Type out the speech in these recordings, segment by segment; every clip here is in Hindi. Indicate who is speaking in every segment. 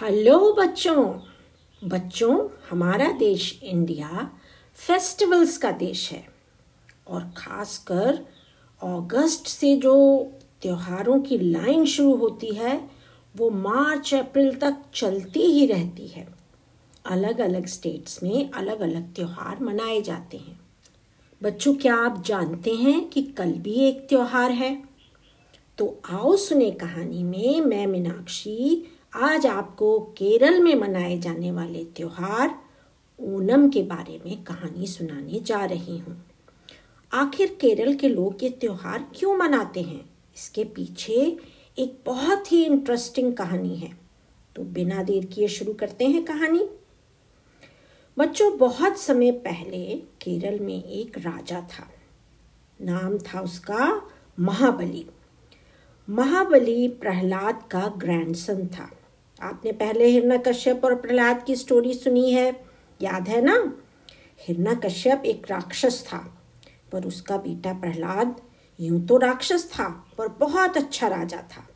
Speaker 1: हेलो बच्चों। बच्चों, हमारा देश इंडिया फेस्टिवल्स का देश है। और ख़ासकर अगस्त से जो त्योहारों की लाइन शुरू होती है, वो मार्च, अप्रैल तक चलती ही रहती है। अलग अलग स्टेट्स में अलग अलग त्यौहार मनाए जाते हैं। बच्चों, क्या आप जानते हैं कि कल भी एक त्यौहार है? तो आओ सुने कहानी में मैं मीनाक्षी आज आपको केरल में मनाए जाने वाले त्योहार ओनम के बारे में कहानी सुनाने जा रही हूँ। आखिर केरल के लोग ये त्योहार क्यों मनाते हैं? इसके पीछे एक बहुत ही इंटरेस्टिंग कहानी है। तो बिना देर किए शुरू करते हैं कहानी। बच्चों, बहुत समय पहले केरल में एक राजा था। नाम था उसका महाबली। महाबली प्रहलाद का ग्रैंडसन था। आपने पहले हिरना कश्यप और प्रहलाद की स्टोरी सुनी है, याद है ना? हिरना कश्यप एक राक्षस था, पर उसका बेटा प्रहलाद यूँ तो राक्षस था, पर बहुत अच्छा राजा था।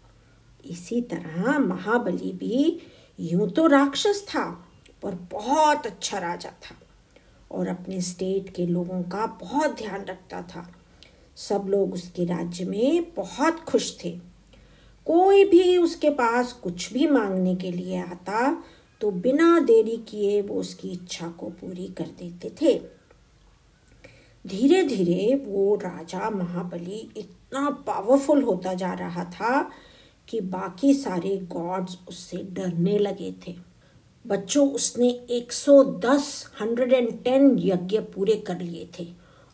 Speaker 1: इसी तरह महाबली भी यूँ तो राक्षस था, पर बहुत अच्छा राजा था और अपने स्टेट के लोगों का बहुत ध्यान रखता था। सब लोग उसके राज्य में बहुत खुश थे। कोई भी उसके पास कुछ भी मांगने के लिए आता तो बिना देरी किए वो उसकी इच्छा को पूरी कर देते थे। धीरे धीरे वो राजा महाबली इतना पावरफुल होता जा रहा था कि बाकी सारे गॉड्स उससे डरने लगे थे। बच्चों, उसने 110 110 यज्ञ पूरे कर लिए थे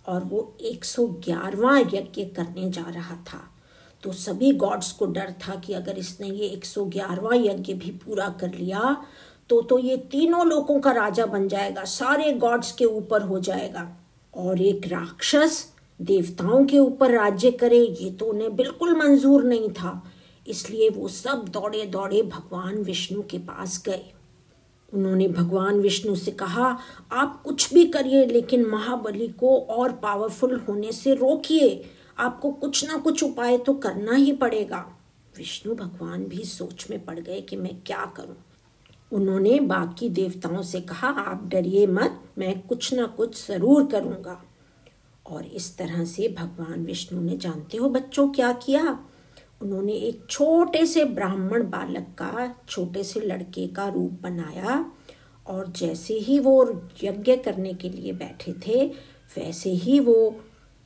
Speaker 1: और वो 111वां यज्ञ करने जा रहा था। तो सभी गॉड्स को डर था कि अगर इसने ये 111वां यज्ञ भी पूरा कर लिया तो तो ये तीनों लोगों का राजा बन जाएगा, सारे गॉड्स के ऊपर हो जाएगा। और एक राक्षस देवताओं के ऊपर राज्य करे, ये तो उन्हें बिल्कुल मंजूर नहीं था। इसलिए वो सब दौड़े दौड़े भगवान विष्णु के पास गए। उन्होंने भगवान विष्णु से कहा, आप कुछ भी करिए, लेकिन महाबली को और पावरफुल होने से रोकिए। आपको कुछ ना कुछ उपाय तो करना ही पड़ेगा। विष्णु भगवान भी सोच में पड़ गए कि मैं क्या करूँ। उन्होंने बाकी देवताओं से कहा, आप डरिए मत, मैं कुछ ना कुछ ज़रूर करूँगा। और इस तरह से भगवान विष्णु ने जानते हो बच्चों क्या किया? उन्होंने एक छोटे से ब्राह्मण बालक का, छोटे से लड़के का रूप बनाया और जैसे ही वो यज्ञ करने के लिए बैठे थे, वैसे ही वो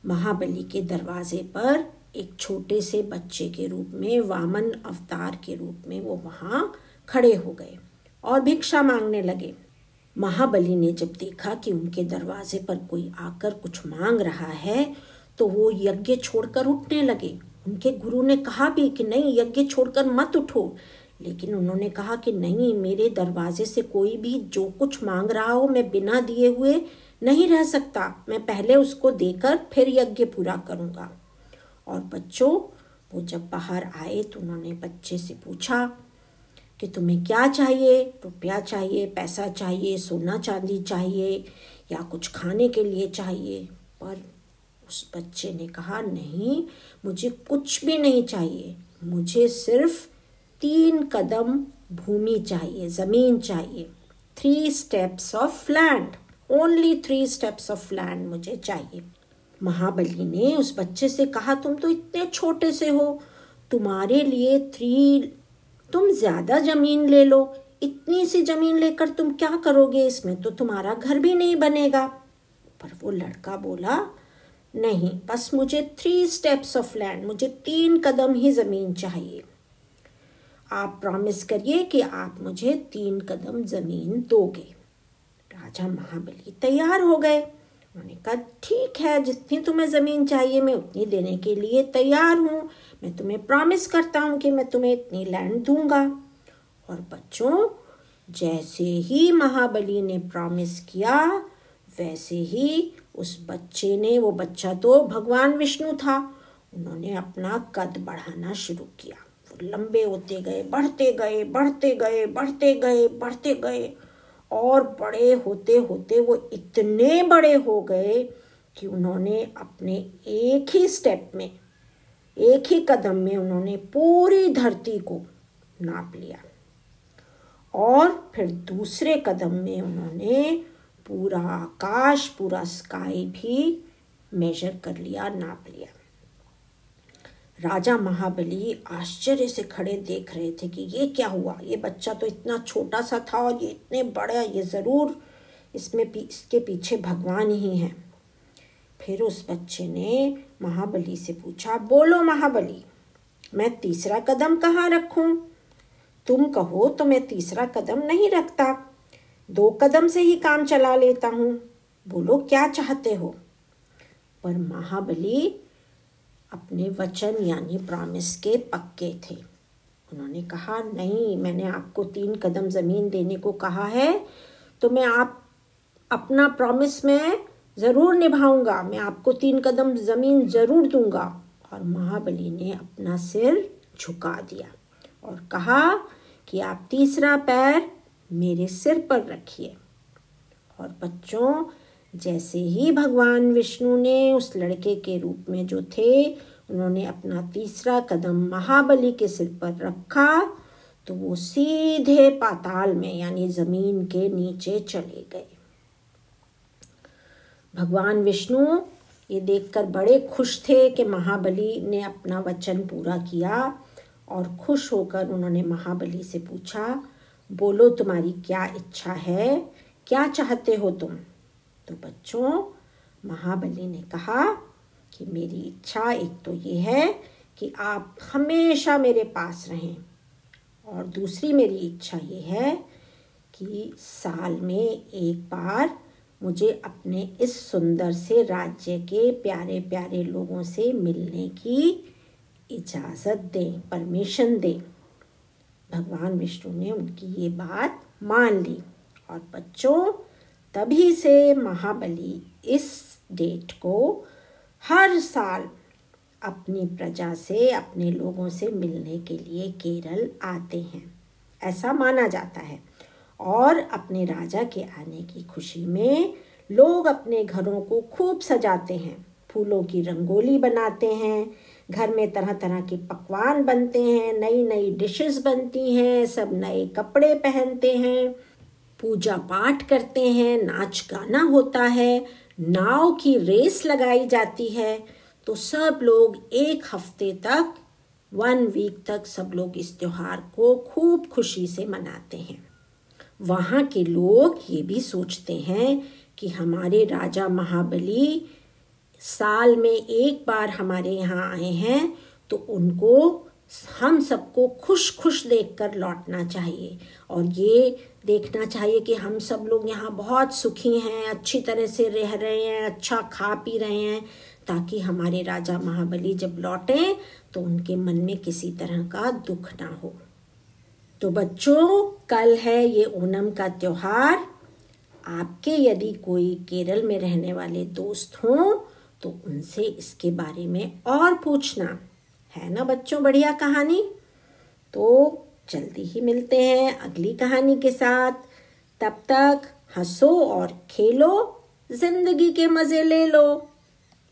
Speaker 1: महाबली के दरवाजे पर एक छोटे से बच्चे के रूप में, वामन अवतार के रूप में वो वहाँ खड़े हो गए और भिक्षा मांगने लगे। महाबली ने जब देखा कि उनके दरवाजे पर कोई आकर कुछ मांग रहा है तो वो यज्ञ छोड़कर उठने लगे। उनके गुरु ने कहा भी कि नहीं, यज्ञ छोड़कर मत उठो। लेकिन उन्होंने कहा कि नहीं, मेरे दरवाजे से कोई भी जो कुछ मांग रहा हो, मैं बिना दिए हुए नहीं रह सकता। मैं पहले उसको देकर फिर यज्ञ पूरा करूँगा। और बच्चों, वो जब बाहर आए तो उन्होंने बच्चे से पूछा कि तुम्हें क्या चाहिए? रुपया चाहिए, पैसा चाहिए, सोना चांदी चाहिए या कुछ खाने के लिए चाहिए? पर उस बच्चे ने कहा, नहीं, मुझे कुछ भी नहीं चाहिए। मुझे सिर्फ़ तीन कदम भूमि चाहिए, ज़मीन चाहिए। Three steps of land only three steps of land मुझे चाहिए। महाबली ने उस बच्चे से कहा, तुम तो इतने छोटे से हो। तुम्हारे लिए थ्री तुम ज़्यादा ज़मीन ले लो। इतनी सी ज़मीन लेकर तुम क्या करोगे? इसमें तो तुम्हारा घर भी नहीं बनेगा। पर वो लड़का बोला, नहीं, बस मुझे थ्री स्टेप्स ऑफ़ लैंड मुझे तीन कदम ही ज़मीन चाहिए। आप प्रॉमिस करिए कि आप मुझे तीन कदम ज़मीन दोगे। राजा महाबली तैयार हो गए। उन्होंने कहा, ठीक है, जितनी तुम्हें ज़मीन चाहिए, मैं उतनी देने के लिए तैयार हूँ। मैं तुम्हें प्रॉमिस करता हूँ कि मैं तुम्हें इतनी लैंड दूँगा। और बच्चों, जैसे ही महाबली ने प्रॉमिस किया, वैसे ही उस बच्चे ने, वो बच्चा तो भगवान विष्णु था, उन्होंने अपना कद बढ़ाना शुरू किया। वो लंबे होते गए, बढ़ते गए बढ़ते गए बढ़ते गए बढ़ते गए। और बड़े होते होते वो इतने बड़े हो गए कि उन्होंने अपने एक ही स्टेप में, एक ही कदम में उन्होंने पूरी धरती को नाप लिया। और फिर दूसरे कदम में उन्होंने पूरा आकाश, पूरा स्काई भी मेजर कर लिया, नाप लिया। राजा महाबली आश्चर्य से खड़े देख रहे थे कि ये क्या हुआ? ये बच्चा तो इतना छोटा सा था और ये इतने बड़ा ये ज़रूर इसमें पी, इसके पीछे भगवान ही हैं। फिर उस बच्चे ने महाबली से पूछा बोलो महाबली मैं तीसरा कदम कहाँ रखूँ? तुम कहो तो मैं तीसरा कदम नहीं रखता दो कदम से ही काम चला लेता हूँ। बोलो क्या चाहते हो? पर महाबली अपने वचन यानी प्रॉमिस के पक्के थे। उन्होंने कहा, नहीं, मैंने आपको तीन कदम ज़मीन देने को कहा है तो मैं आप अपना प्रॉमिस में ज़रूर निभाऊँगा। मैं आपको तीन कदम ज़मीन ज़रूर दूँगा। और महाबली ने अपना सिर झुका दिया और कहा कि, आप तीसरा पैर मेरे सिर पर रखिए। और बच्चों जैसे ही भगवान विष्णु ने उस लड़के के रूप में जो थे, उन्होंने अपना तीसरा कदम महाबली के सिर पर रखा तो वो सीधे पाताल में, यानी ज़मीन के नीचे चले गए। भगवान विष्णु ये देखकर बड़े खुश थे कि महाबली ने अपना वचन पूरा किया और खुश होकर उन्होंने महाबली से पूछा, बोलो, तुम्हारी क्या इच्छा है? क्या चाहते हो तुम? तो बच्चों, महाबली ने कहा कि मेरी इच्छा एक तो ये है कि आप हमेशा मेरे पास रहें। और दूसरी मेरी इच्छा ये है कि साल में एक बार मुझे अपने इस सुंदर से राज्य के प्यारे प्यारे लोगों से मिलने की इजाज़त दें, परमिशन दें। भगवान विष्णु ने उनकी ये बात मान ली। और बच्चों तभी से महाबली इस डेट को हर साल अपनी प्रजा से, अपने लोगों से मिलने के लिए केरल आते हैं। ऐसा माना जाता है। और अपने राजा के आने की खुशी में लोग अपने घरों को खूब सजाते हैं। फूलों की रंगोली बनाते हैं। घर में तरह तरह के पकवान बनते हैं। नई नई डिशेस बनती हैं। सब नए कपड़े पहनते हैं। पूजा पाठ करते हैं, नाच गाना होता है, नाव की रेस लगाई जाती है तो सब लोग एक हफ़्ते तक वन वीक तक सब लोग इस त्यौहार को खूब खुशी से मनाते हैं। वहाँ के लोग ये भी सोचते हैं कि हमारे राजा महाबली साल में एक बार हमारे यहाँ आए हैं तो उनको हम सबको खुश खुश देखकर लौटना चाहिए। और ये देखना चाहिए कि हम सब लोग यहाँ बहुत सुखी हैं, अच्छी तरह से रह रहे हैं अच्छा खा पी रहे हैं, ताकि हमारे राजा महाबली जब लौटें तो उनके मन में किसी तरह का दुख ना हो। तो बच्चों, कल है ये ओणम का त्यौहार। आपके यदि कोई केरल में रहने वाले दोस्त हों तो उनसे इसके बारे में और पूछना। है ना बच्चों, बढ़िया कहानी? तो जल्दी ही मिलते हैं अगली कहानी के साथ। तब तक हंसो और खेलो, ज़िंदगी के मज़े ले लो।